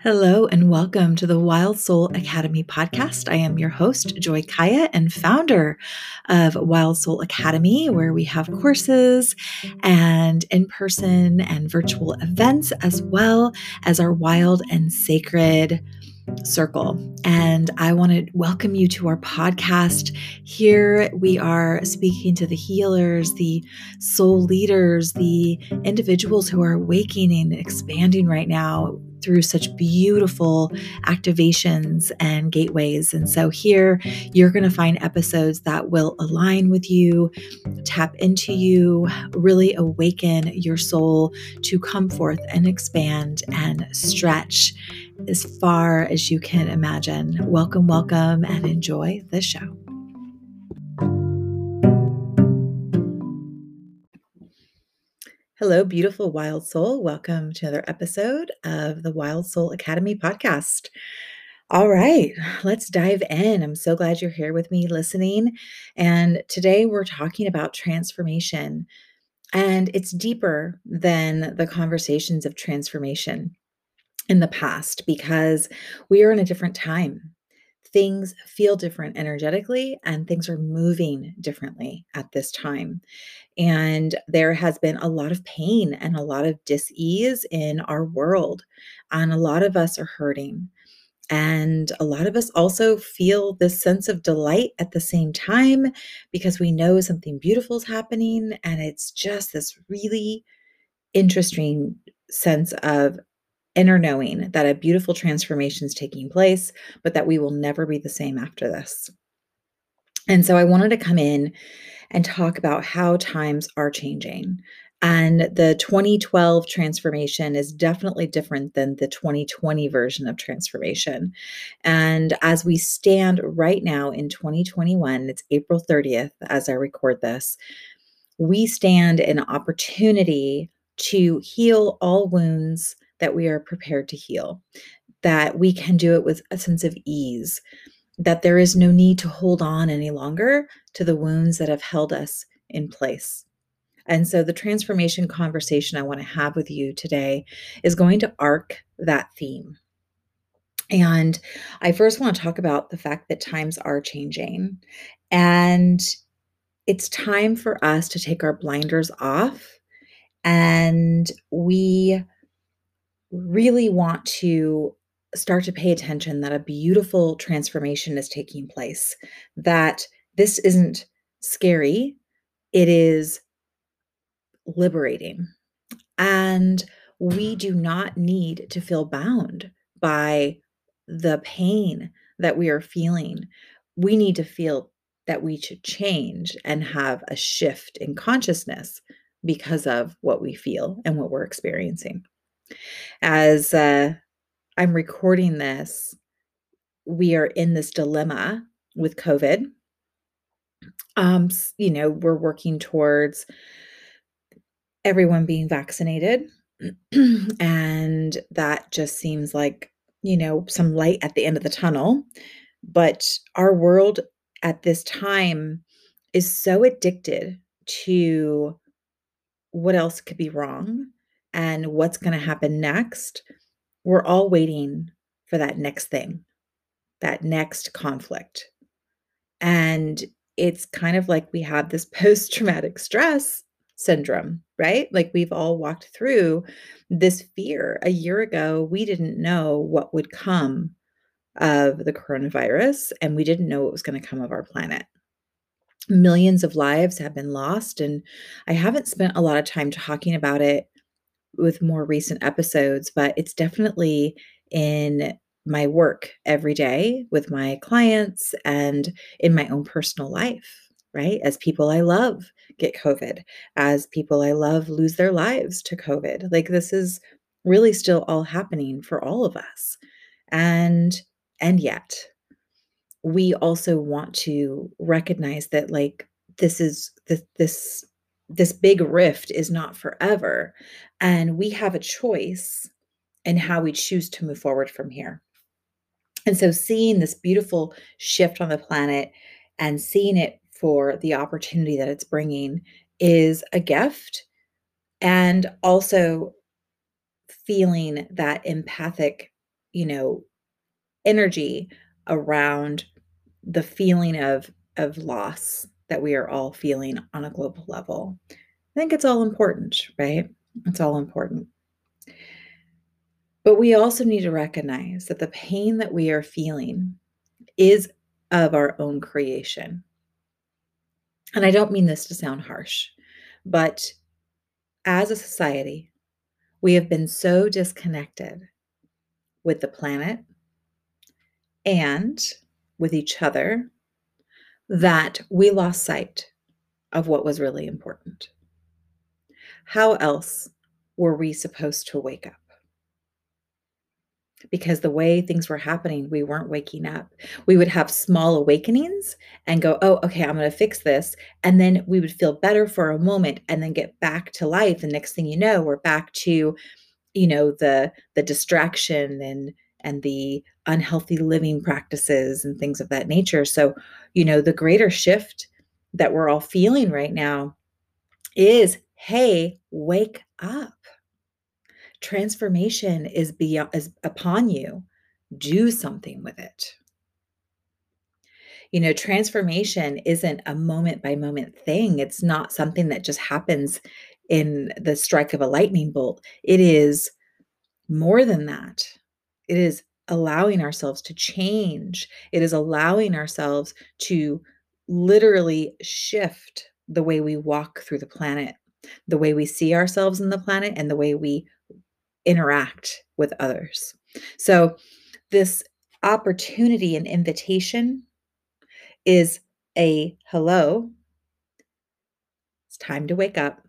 Hello and welcome to the Wild Soul Academy podcast. I am your host, Joy Kaya, and founder of Wild Soul Academy, where we have courses and in person and virtual events, as well as our wild and sacred circle. And I want to welcome you to our podcast. Here we are speaking to the healers, the soul leaders, the individuals who are awakening and expanding right now through such beautiful activations and gateways. And so here you're going to find episodes that will align with you, tap into you, really awaken your soul to come forth and expand and stretch as far as you can imagine. Welcome, welcome, and enjoy the show. Hello, beautiful wild soul. Welcome to another episode of the Wild Soul Academy podcast. All right, let's dive in. I'm so glad you're here with me listening. And today we're talking about transformation. And it's deeper than the conversations of transformation in the past because we are in a different time things feel different energetically and things are moving differently at this time. And there has been a lot of pain and a lot of dis-ease in our world. And a lot of us are hurting. And a lot of us also feel this sense of delight at the same time because we know something beautiful is happening. And it's just this really interesting sense of inner knowing that a beautiful transformation is taking place, but that we will never be the same after this. And so I wanted to come in and talk about how times are changing. And the 2012 transformation is definitely different than the 2020 version of transformation. And as we stand right now in 2021, it's April 30th as I record this, we stand in opportunity to heal all wounds that we are prepared to heal, that we can do it with a sense of ease, that there is no need to hold on any longer to the wounds that have held us in place. And so, the transformation conversation I want to have with you today is going to arc that theme. And I first want to talk about the fact that times are changing. And it's time for us to take our blinders off and we really want to start to pay attention that a beautiful transformation is taking place, that this isn't scary, it is liberating. And we do not need to feel bound by the pain that we are feeling. We need to feel that we should change and have a shift in consciousness because of what we feel and what we're experiencing. As uh, I'm recording this, we are in this dilemma with COVID. Um, you know, we're working towards everyone being vaccinated. and that just seems like, you know, some light at the end of the tunnel. But our world at this time is so addicted to what else could be wrong and what's going to happen next, we're all waiting for that next thing, that next conflict. And it's kind of like we have this post traumatic stress syndrome, right? Like we've all walked through this fear. A year ago, we didn't know what would come of the coronavirus, and we didn't know what was going to come of our planet. Millions of lives have been lost, and I haven't spent a lot of time talking about it with more recent episodes, but it's definitely in my work every day with my clients and in my own personal life, right? As people I love get COVID, as people I love lose their lives to COVID. Like this is really still all happening for all of us. And and yet we also want to recognize that like this is this this this big rift is not forever. And we have a choice in how we choose to move forward from here. And so, seeing this beautiful shift on the planet and seeing it for the opportunity that it's bringing is a gift. And also feeling that empathic, you know, energy around the feeling of of loss that we are all feeling on a global level. I think it's all important, right? It's all important. But we also need to recognize that the pain that we are feeling is of our own creation. And I don't mean this to sound harsh, but as a society, we have been so disconnected with the planet and with each other that we lost sight of what was really important. How else were we supposed to wake up? Because the way things were happening, we weren't waking up. We would have small awakenings and go, oh, okay, I'm going to fix this. And then we would feel better for a moment and then get back to life. The next thing you know, we're back to, you know, the the distraction and and the unhealthy living practices and things of that nature. So, you know, the greater shift that we're all feeling right now is hey, wake up. Transformation is beyond is upon you. Do something with it. You know, transformation isn't a moment by moment thing. It's not something that just happens in the strike of a lightning bolt. It is more than that. It is allowing ourselves to change. It is allowing ourselves to literally shift the way we walk through the planet, the way we see ourselves in the planet, and the way we interact with others. So, this opportunity and invitation is a hello. It's time to wake up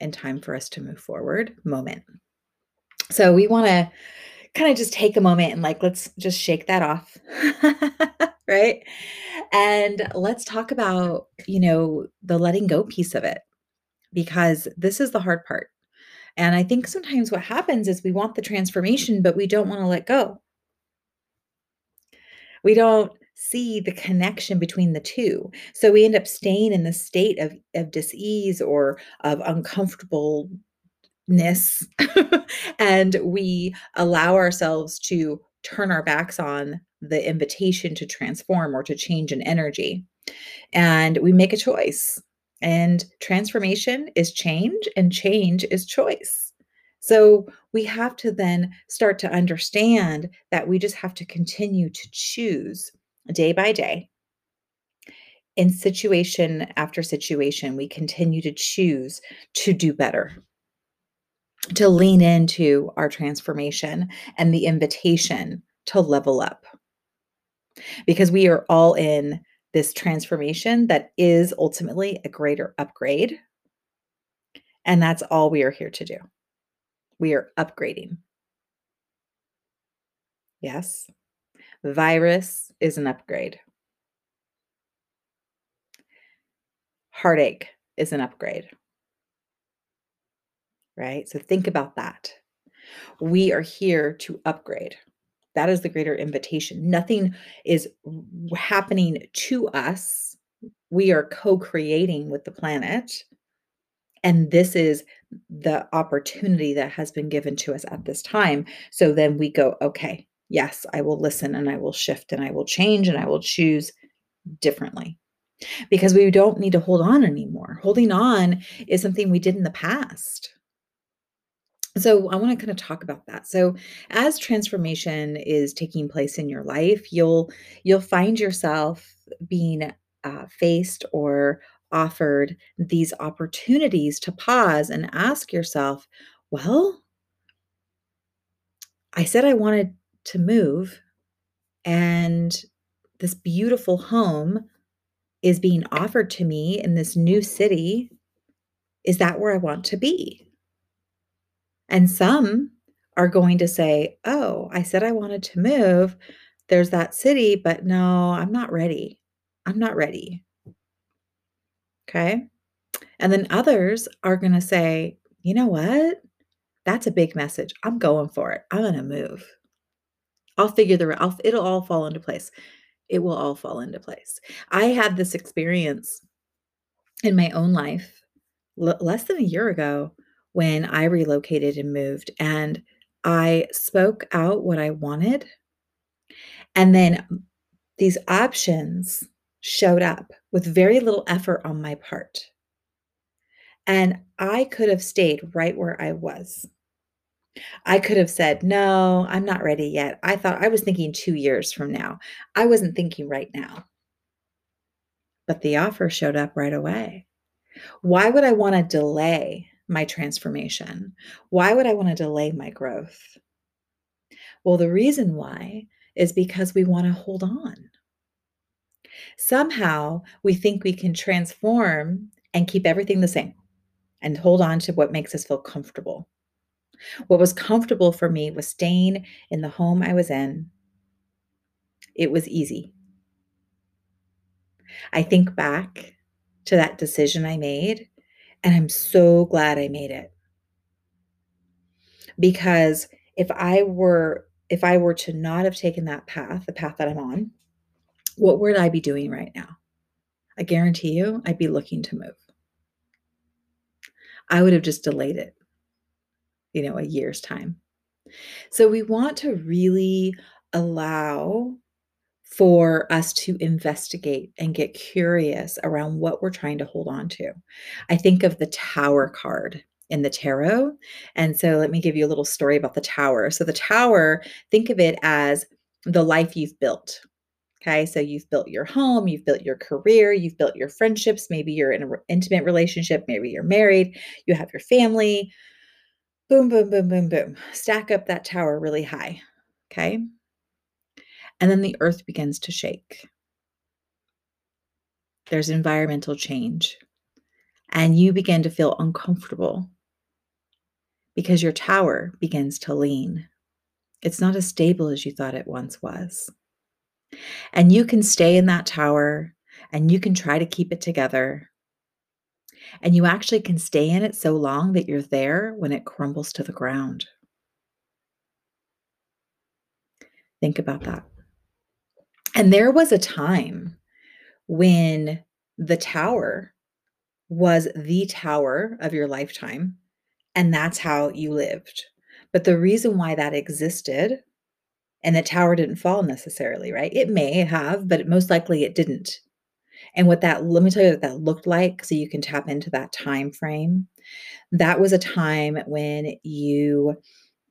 and time for us to move forward moment. So, we want to kind of just take a moment and like let's just shake that off right? And let's talk about you know the letting go piece of it because this is the hard part. And i think sometimes what happens is we want the transformation but we don't want to let go. We don't see the connection between the two. So we end up staying in the state of, of dis-ease or of uncomfortable ness and we allow ourselves to turn our backs on the invitation to transform or to change an energy. And we make a choice. And transformation is change and change is choice. So we have to then start to understand that we just have to continue to choose day by day. In situation after situation we continue to choose to do better to lean into our transformation and the invitation to level up. Because we are all in this transformation that is ultimately a greater upgrade. And that's all we are here to do. We are upgrading. Yes, virus is an upgrade. Heartache is an upgrade right? So think about that. We are here to upgrade. That is the greater invitation. Nothing is happening to us. We are co creating with the planet. And this is the opportunity that has been given to us at this time. So then we go, okay, yes, I will listen and I will shift and I will change and I will choose differently because we don't need to hold on anymore. Holding on is something we did in the past so i want to kind of talk about that. So as transformation is taking place in your life you'll you'll find yourself being uh, faced or offered these opportunities to pause and ask yourself well i said i wanted to move and this beautiful home is being offered to me in this new city. Is that where i want to be and some are going to say, Oh, I said I wanted to move. There's that city, but no, I'm not ready. I'm not ready. Okay. And then others are going to say, You know what? That's a big message. I'm going for it. I'm going to move. I'll figure the I'll, it'll all fall into place. It will all fall into place. I had this experience in my own life l- less than a year ago when I relocated and moved. And I spoke out what I wanted. And then these options showed up with very little effort on my part. And I could have stayed right where I was. I could have said, No, I'm not ready yet. I thought I was thinking two years from now. I wasn't thinking right now. But the offer showed up right away. Why would I want to delay my transformation? Why would I want to delay my growth? Well, the reason why is because we want to hold on. Somehow we think we can transform and keep everything the same and hold on to what makes us feel comfortable. What was comfortable for me was staying in the home I was in. It was easy. I think back to that decision I made, and I'm so glad I made it. Because if I were if I were to not have taken that path, the path that I'm on, what would I be doing right now? I guarantee you I'd be looking to move. I would have just delayed it, you know, a year's time. So we want to really allow for us to investigate and get curious around what we're trying to hold on to. I think of the tower card in the tarot. And so let me give you a little story about the tower. So the tower, think of it as the life you've built. Okay, so you've built your home, you've built your career, you've built your friendships. Maybe you're in an intimate relationship, maybe you're married, you have your family. Boom, boom, boom, boom, boom. Stack up that tower really high. Okay. And then the earth begins to shake. There's environmental change. And you begin to feel uncomfortable because your tower begins to lean. It's not as stable as you thought it once was. And you can stay in that tower and you can try to keep it together. And you actually can stay in it so long that you're there when it crumbles to the ground. Think about that. And there was a time when the tower was the tower of your lifetime, and that's how you lived. But the reason why that existed and the tower didn't fall necessarily, right? It may have, but most likely it didn't. And what that let me tell you what that looked like so you can tap into that time frame. That was a time when you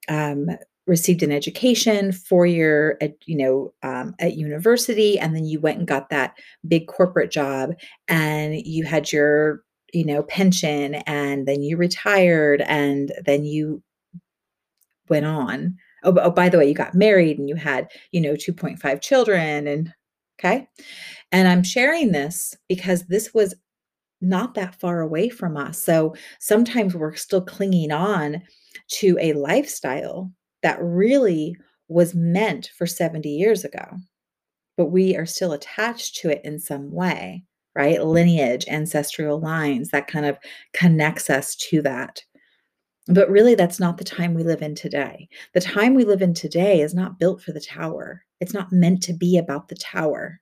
um, received an education for your you know um, at university and then you went and got that big corporate job and you had your you know pension and then you retired and then you went on. Oh, oh by the way you got married and you had you know 2.5 children and okay? And i'm sharing this because this was not that far away from us so sometimes we're still clinging on to a lifestyle that really was meant for 70 years ago, but we are still attached to it in some way, right? Lineage, ancestral lines, that kind of connects us to that. But really, that's not the time we live in today. The time we live in today is not built for the tower, it's not meant to be about the tower.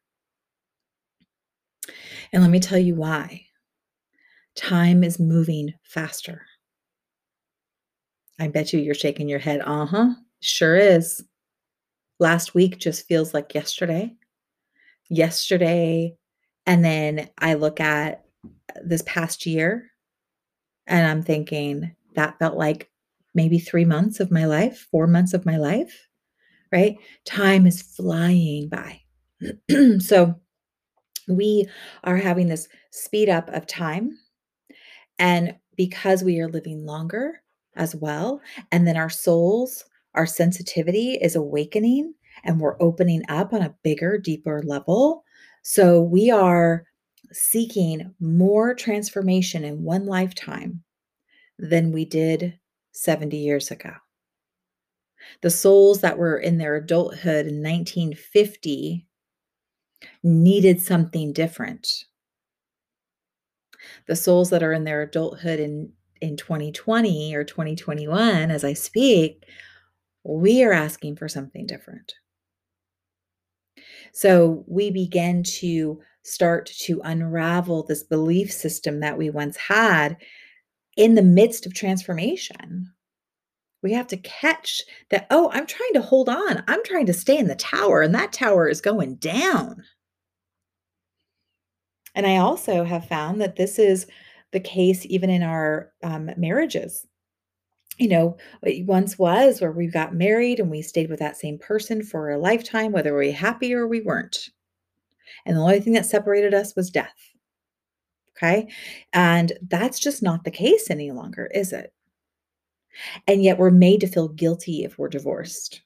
And let me tell you why. Time is moving faster. I bet you you're shaking your head. Uh huh. Sure is. Last week just feels like yesterday. Yesterday. And then I look at this past year and I'm thinking that felt like maybe three months of my life, four months of my life, right? Time is flying by. so we are having this speed up of time. And because we are living longer, as well. And then our souls, our sensitivity is awakening and we're opening up on a bigger, deeper level. So we are seeking more transformation in one lifetime than we did 70 years ago. The souls that were in their adulthood in 1950 needed something different. The souls that are in their adulthood in in 2020 or 2021 as I speak, we are asking for something different. So we begin to start to unravel this belief system that we once had in the midst of transformation. We have to catch that, "Oh, I'm trying to hold on. I'm trying to stay in the tower, and that tower is going down." And I also have found that this is the case even in our, um, marriages. You know, it once was where we got married and we stayed with that same person for a lifetime, whether we were happy or we weren't. And the only thing that separated us was death. Okay? And that's just not the case any longer, is it? And yet we're made to feel guilty if we're divorced.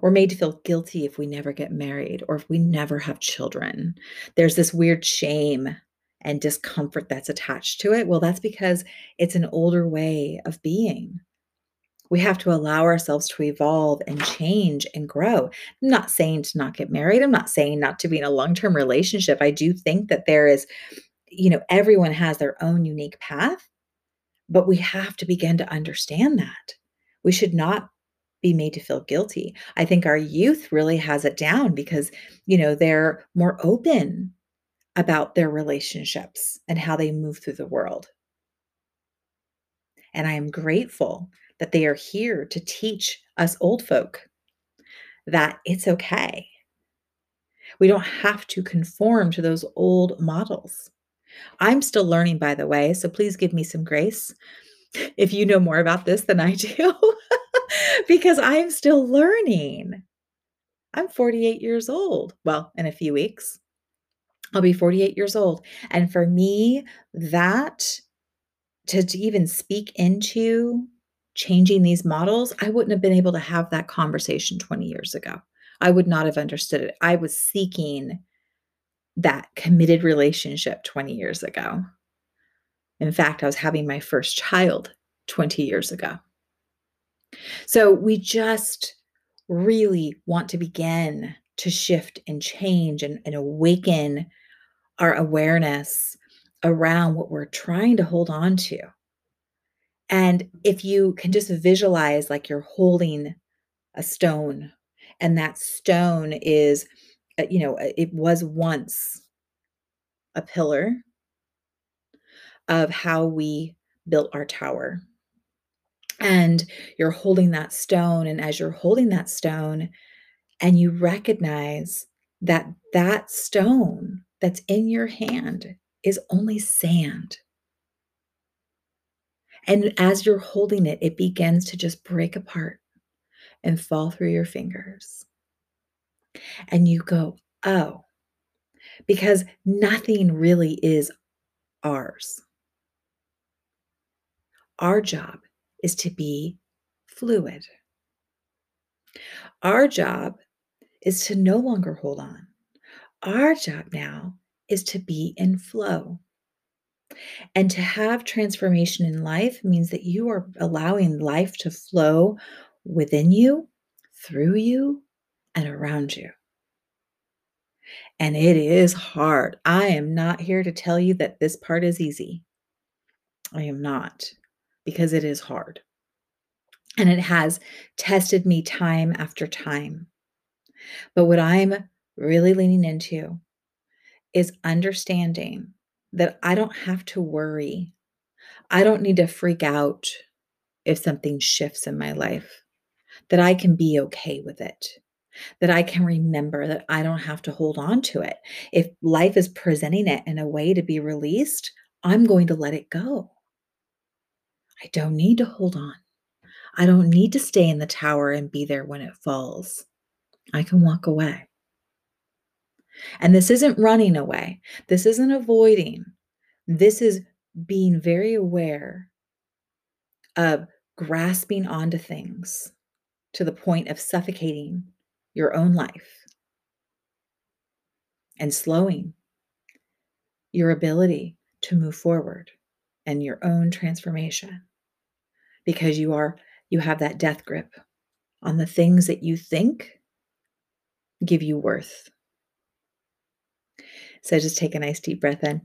We're made to feel guilty if we never get married or if we never have children. There's this weird shame and discomfort that's attached to it. Well, that's because it's an older way of being. We have to allow ourselves to evolve and change and grow. I'm not saying to not get married. I'm not saying not to be in a long term relationship. I do think that there is, you know, everyone has their own unique path, but we have to begin to understand that. We should not be made to feel guilty. I think our youth really has it down because, you know, they're more open about their relationships and how they move through the world. And I am grateful that they are here to teach us old folk that it's okay. We don't have to conform to those old models. I'm still learning, by the way, so please give me some grace if you know more about this than I do, because I'm still learning. I'm 48 years old. Well, in a few weeks, I'll be 48 years old. And for me, that to, to even speak into changing these models, I wouldn't have been able to have that conversation 20 years ago. I would not have understood it. I was seeking that committed relationship 20 years ago. In fact, I was having my first child 20 years ago. So we just really want to begin to shift and change and, and awaken our awareness around what we're trying to hold on to. And if you can just visualize like you're holding a stone, and that stone is, uh, you know, it was once a pillar of how we built our tower. And you're holding that stone. And as you're holding that stone, and you recognize that that stone that's in your hand is only sand. And as you're holding it, it begins to just break apart and fall through your fingers. And you go, oh, because nothing really is ours. Our job is to be fluid. Our job is to no longer hold on. Our job now is to be in flow. And to have transformation in life means that you are allowing life to flow within you, through you, and around you. And it is hard. I am not here to tell you that this part is easy. I am not, because it is hard. And it has tested me time after time. But what I'm really leaning into is understanding that I don't have to worry. I don't need to freak out if something shifts in my life, that I can be okay with it, that I can remember that I don't have to hold on to it. If life is presenting it in a way to be released, I'm going to let it go. I don't need to hold on. I don't need to stay in the tower and be there when it falls. I can walk away. And this isn't running away, this isn't avoiding, this is being very aware of grasping onto things to the point of suffocating your own life. And slowing your ability to move forward and your own transformation. Because you are you have that death grip on the things that you think give you worth so just take a nice deep breath in.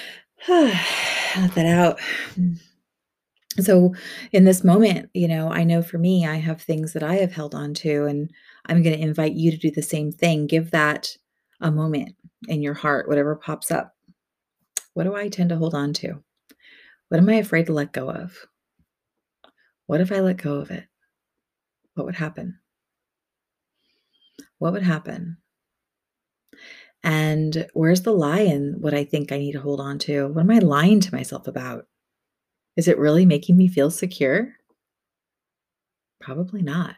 Let that out. So, in this moment, you know, I know for me, I have things that I have held on to, and I'm going to invite you to do the same thing. Give that a moment in your heart, whatever pops up. What do I tend to hold on to? What am I afraid to let go of? What if I let go of it? What would happen? What would happen? And where's the lie in what I think I need to hold on to? What am I lying to myself about? Is it really making me feel secure? Probably not.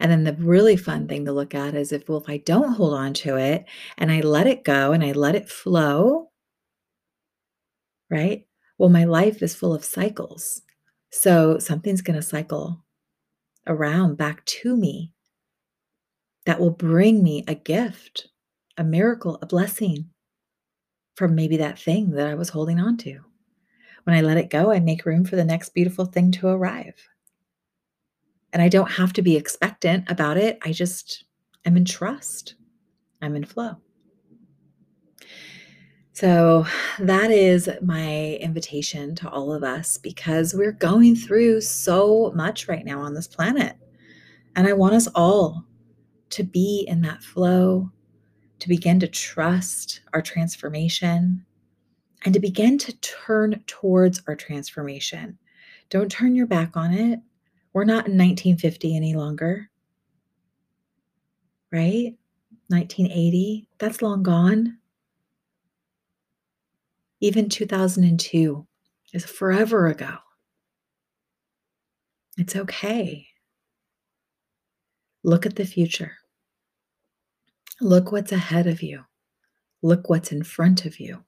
And then the really fun thing to look at is if, well, if I don't hold on to it and I let it go and I let it flow, right? Well, my life is full of cycles. So something's going to cycle around back to me that will bring me a gift, a miracle, a blessing from maybe that thing that I was holding on to. When I let it go, I make room for the next beautiful thing to arrive. And I don't have to be expectant about it. I just am in trust, I'm in flow. So, that is my invitation to all of us because we're going through so much right now on this planet. And I want us all to be in that flow, to begin to trust our transformation, and to begin to turn towards our transformation. Don't turn your back on it. We're not in 1950 any longer, right? 1980, that's long gone. Even 2002 is forever ago. It's okay. Look at the future. Look what's ahead of you. Look what's in front of you.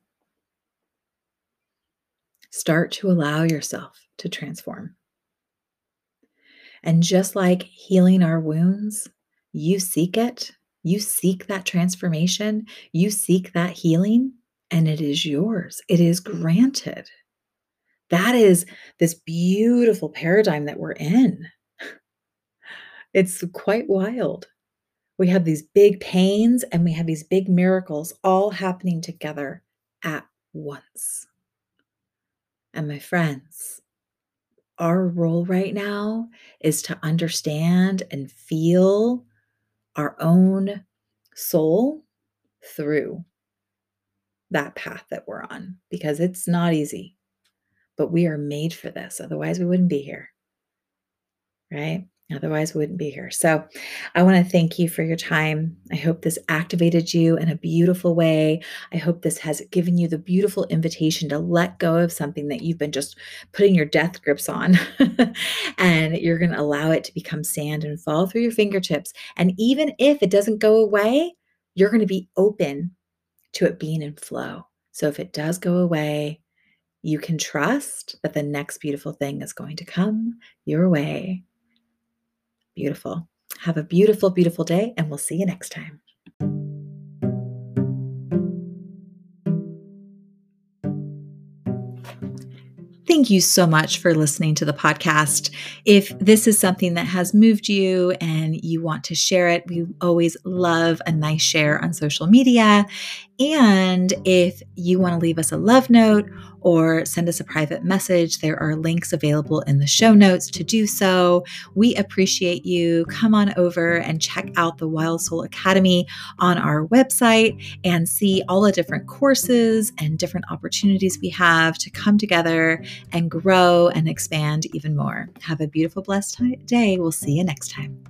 Start to allow yourself to transform. And just like healing our wounds, you seek it, you seek that transformation, you seek that healing, and it is yours. It is granted. That is this beautiful paradigm that we're in. It's quite wild. We have these big pains and we have these big miracles all happening together at once. And my friends, our role right now is to understand and feel our own soul through that path that we're on because it's not easy, but we are made for this. Otherwise, we wouldn't be here. Right? Otherwise, we wouldn't be here. So, I want to thank you for your time. I hope this activated you in a beautiful way. I hope this has given you the beautiful invitation to let go of something that you've been just putting your death grips on. and you're going to allow it to become sand and fall through your fingertips. And even if it doesn't go away, you're going to be open to it being in flow. So, if it does go away, you can trust that the next beautiful thing is going to come your way Beautiful. Have a beautiful, beautiful day, and we'll see you next time. Thank you so much for listening to the podcast. If this is something that has moved you and you want to share it, we always love a nice share on social media. And if you want to leave us a love note or send us a private message, there are links available in the show notes to do so. We appreciate you. Come on over and check out the Wild Soul Academy on our website and see all the different courses and different opportunities we have to come together and grow and expand even more. Have a beautiful, blessed day. We'll see you next time.